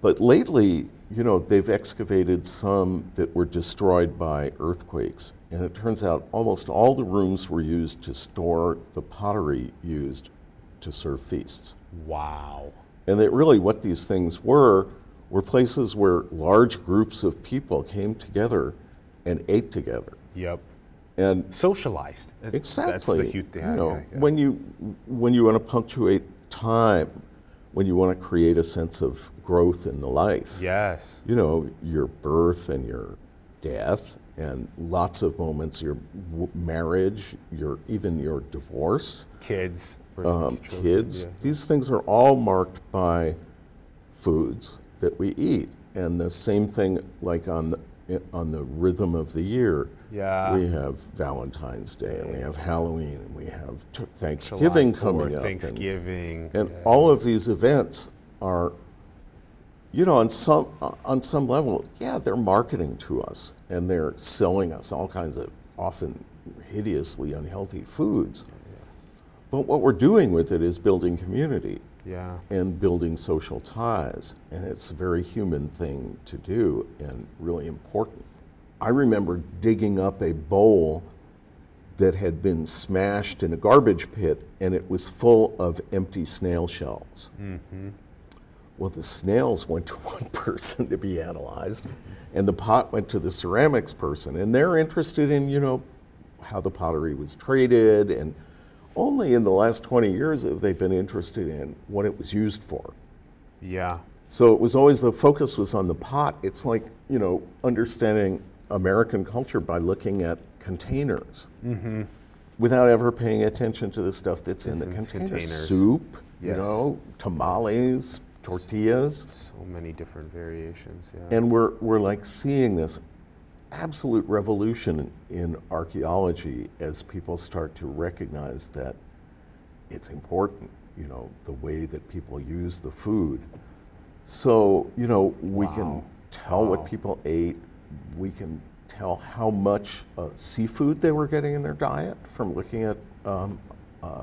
But lately, you know, they've excavated some that were destroyed by earthquakes. And it turns out almost all the rooms were used to store the pottery used to serve feasts. Wow. And that really what these things were were places where large groups of people came together and ate together. Yep. And Socialized. Exactly, That's the huge thing. you know, Okay, yeah. when you when you want to punctuate time, when you want to create a sense of growth in the life, Yes. you know, your birth and your death, and lots of moments, your w- marriage, your even your divorce, Kids. um, kids. yeah. These things are all marked by foods that we eat, and the same thing like on the on the rhythm of the year. Yeah. We have Valentine's Day, and we have Halloween, and we have t- Thanksgiving 4th, coming up, and- Thanksgiving. and yeah. all of these events are, you know, on some uh, on some level, yeah, they're marketing to us and they're selling us all kinds of often hideously unhealthy foods. Oh, but what we're doing with it is building community Yeah. and building social ties, and it's a very human thing to do and really important. I remember digging up a bowl that had been smashed in a garbage pit, and it was full of empty snail shells. Mm-hmm. Well, the snails went to one person to be analyzed, and the pot went to the ceramics person, and they're interested in, you know, how the pottery was traded, and only in the last 20 years have they been interested in what it was used for. Yeah. So it was always the focus was on the pot. It's like, you know, understanding American culture by looking at containers mm-hmm. without ever paying attention to the stuff that's in the It's in container. containers. Soup, you know, tamales, tortillas. So many different variations. Yeah. And we're, we're like seeing this absolute revolution in archaeology as people start to recognize that it's important, you know, the way that people use the food. So, you know, we can tell Wow. what people ate, we can tell how much uh, seafood they were getting in their diet from looking at um, uh,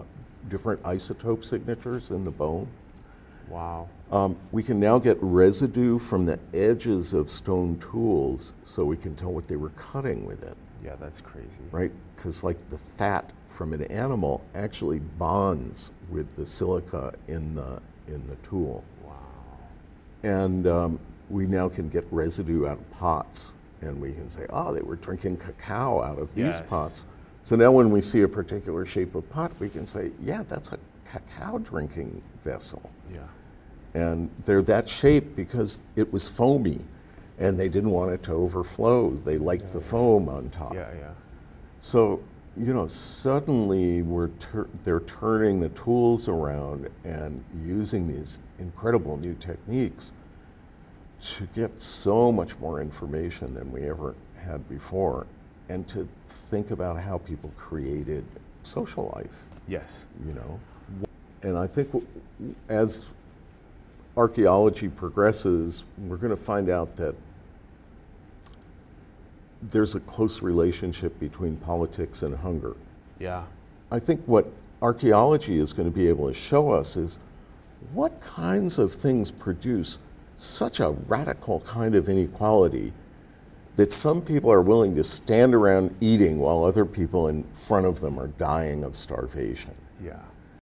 different isotope signatures in the bone. Wow. Um, we can now get residue from the edges of stone tools so we can tell what they were cutting with it, Yeah, that's crazy. right? Because, like, the fat from an animal actually bonds with the silica in the, in the tool. Wow. And um, we now can get residue out of pots, and we can say, oh, they were drinking cacao out of these Yes. pots. So now when we see a particular shape of pot, we can say, yeah, that's a cacao drinking vessel. Yeah. And they're that shape because it was foamy and they didn't want it to overflow. They liked the foam on top. Yeah, yeah. So, you know, suddenly we're tur- they're turning the tools around and using these incredible new techniques to get so much more information than we ever had before and to think about how people created social life Yes. you know. And I think as archaeology progresses, we're going to find out that there's a close relationship between politics and hunger. Yeah. I think what archaeology is going to be able to show us is what kinds of things produce such a radical kind of inequality that some people are willing to stand around eating while other people in front of them are dying of starvation. Yeah.